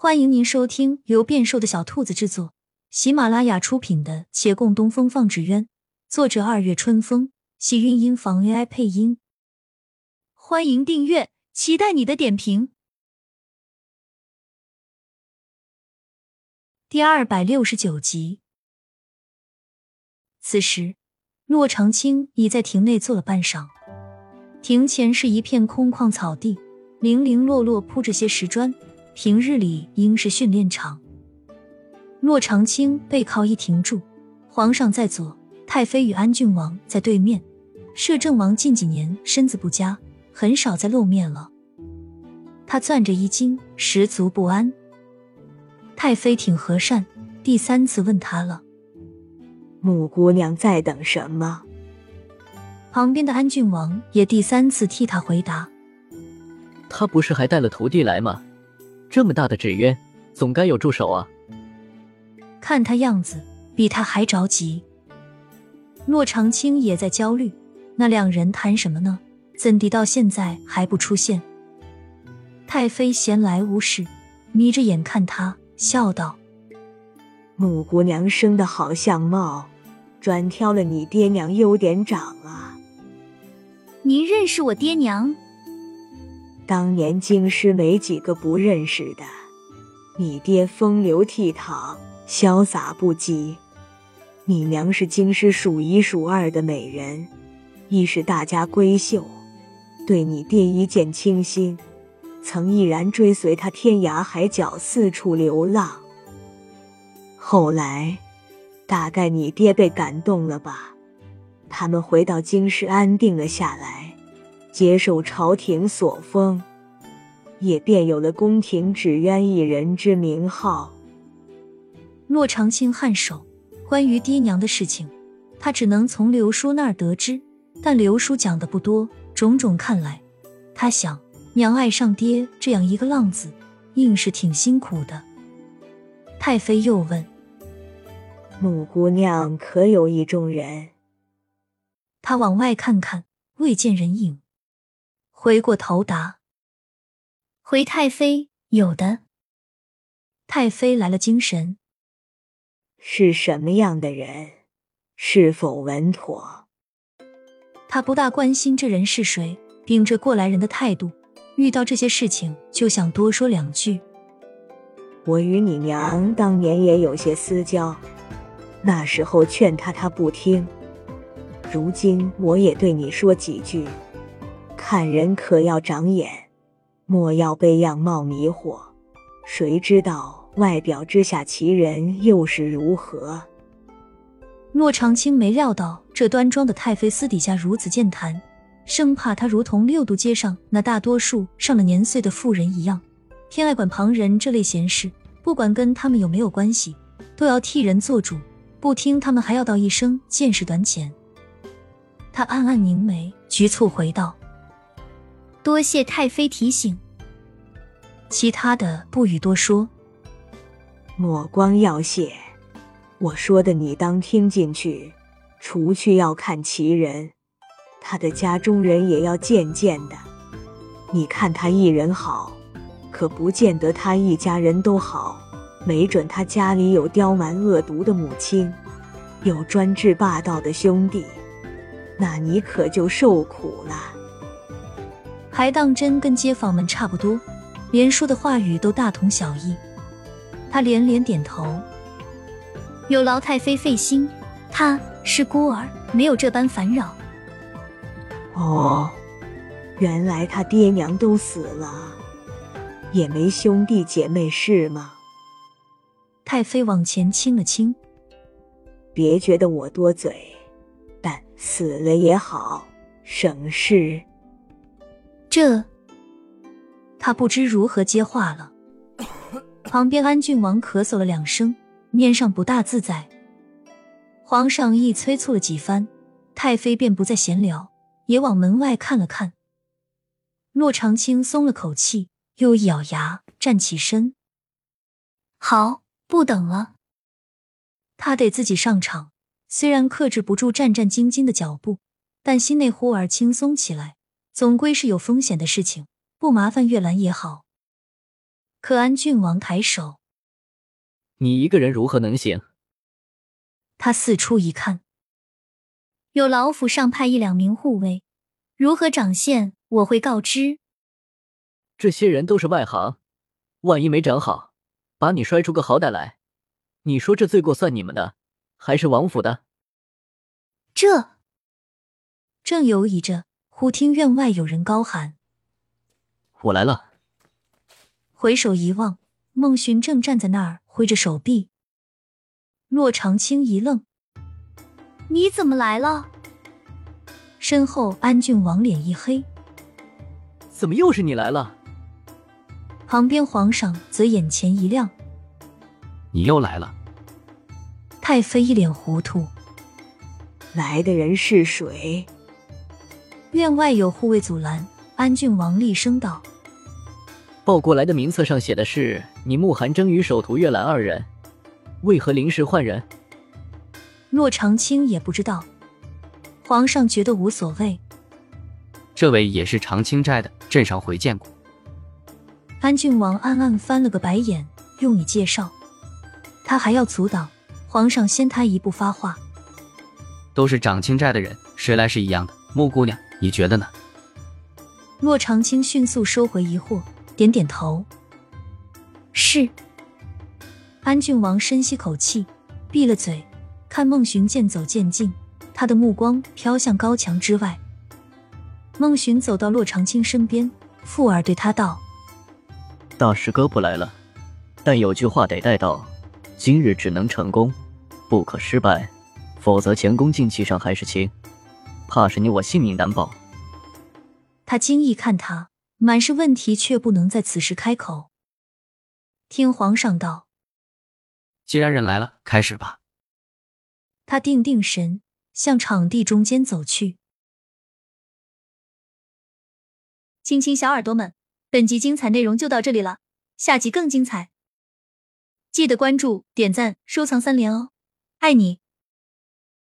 欢迎您收听由变瘦的小兔子制作、喜马拉雅出品的《且共东风放纸鸢》，作者二月春风，喜韵音房 AI 配音。欢迎订阅，期待你的点评。第二百六十九集。此时，骆长青已在亭内坐了半晌，亭前是一片空旷草地，零零落落铺着些石砖。平日里应是训练场。骆长青背靠一亭柱，皇上在左，太妃与安郡王在对面。摄政王近几年身子不佳，很少再露面了。他攥着衣襟，十足不安。太妃挺和善，第三次问他了：“穆姑娘在等什么？”旁边的安郡王也第三次替他回答：“他不是还带了徒弟来吗？”这么大的纸鸢，总该有助手啊！看他样子，比他还着急。骆长青也在焦虑，那两人谈什么呢？怎地到现在还不出现？太妃闲来无事，眯着眼看他，笑道：“穆姑娘生的好相貌，专挑了你爹娘优点长啊！”您认识我爹娘？当年京师没几个不认识的，你爹风流倜傥，潇洒不羁；你娘是京师数一数二的美人，亦是大家闺秀，对你爹一见倾心，曾毅然追随他天涯海角四处流浪。后来，大概你爹被感动了吧，他们回到京师安定了下来。接受朝廷所封，也便有了宫廷纸鸢一人之名号。骆长青颔首，关于爹娘的事情，他只能从刘叔那儿得知，但刘叔讲的不多。种种看来，他想娘爱上爹这样一个浪子，硬是挺辛苦的。太妃又问：“穆姑娘可有意中人？”他往外看看，未见人影。回过头答：“回太妃，有的。”太妃来了精神。是什么样的人？是否稳妥？他不大关心这人是谁，秉着过来人的态度，遇到这些事情就想多说两句。我与你娘当年也有些私交，那时候劝她她不听。如今我也对你说几句。看人可要长眼，莫要被样貌迷惑。谁知道外表之下其人又是如何？骆长青没料到这端庄的太妃私底下如此健谈，生怕她如同六渡街上那大多数上了年岁的妇人一样，偏爱管旁人这类闲事，不管跟他们有没有关系，都要替人做主，不听他们还要道一声见识短浅。他暗暗凝眉，局促回道。多谢太妃提醒，其他的不予多说。莫光要谢，我说的你当听进去。除去要看其人，他的家中人也要见见的。你看他一人好，可不见得他一家人都好。没准他家里有刁蛮恶毒的母亲，有专制霸道的兄弟，那你可就受苦了。还当真跟街坊们差不多，连说的话语都大同小异。他连连点头，有劳太妃费心。他是孤儿，没有这般烦扰。哦，原来他爹娘都死了，也没兄弟姐妹是吗？太妃往前倾了倾，别觉得我多嘴，但死了也好，省事。这，他不知如何接话了。旁边安郡王咳嗽了两声，面上不大自在。皇上一催促了几番，太妃便不再闲聊，也往门外看了看。骆长青松了口气，又一咬牙，站起身。好，不等了。他得自己上场，虽然克制不住战战兢兢的脚步，但心内忽而轻松起来。总归是有风险的事情，不麻烦月兰也好。可安郡王抬手，你一个人如何能行？他四处一看，有老府上派一两名护卫，如何掌线，我会告知。这些人都是外行，万一没长好，把你摔出个好歹来，你说这罪过算你们的，还是王府的？这正犹疑着，忽听院外有人高喊：“我来了！”回首一望，孟寻正站在那儿挥着手臂。骆长青一愣：“你怎么来了？”身后安郡王脸一黑：“怎么又是你来了？”旁边皇上则眼前一亮：“你又来了。”太妃一脸糊涂：“来的人是谁？”院外有护卫阻拦，安郡王厉声道：“报过来的名册上写的是你慕寒征与首徒月兰二人，为何临时换人？”骆长青也不知道，皇上觉得无所谓。这位也是长青寨的，镇上回见过。安郡王暗暗翻了个白眼，用以介绍，他还要阻挡皇上先他一步发话。都是长青寨的人，谁来是一样的。穆姑娘，你觉得呢？骆长青迅速收回疑惑，点点头。是。安郡王深吸口气，闭了嘴，看孟寻渐走渐近，他的目光飘向高墙之外。孟寻走到骆长青身边，附耳对他道。大师哥不来了，但有句话得带到：今日只能成功，不可失败，否则前功尽弃上还是轻，怕是你我性命难保。他惊异看他，满是问题，却不能在此时开口。听皇上道：“既然人来了，开始吧。”他定定神，向场地中间走去。亲亲小耳朵们。本集精彩内容就到这里了，下集更精彩，记得关注、点赞、收藏三连哦，爱你！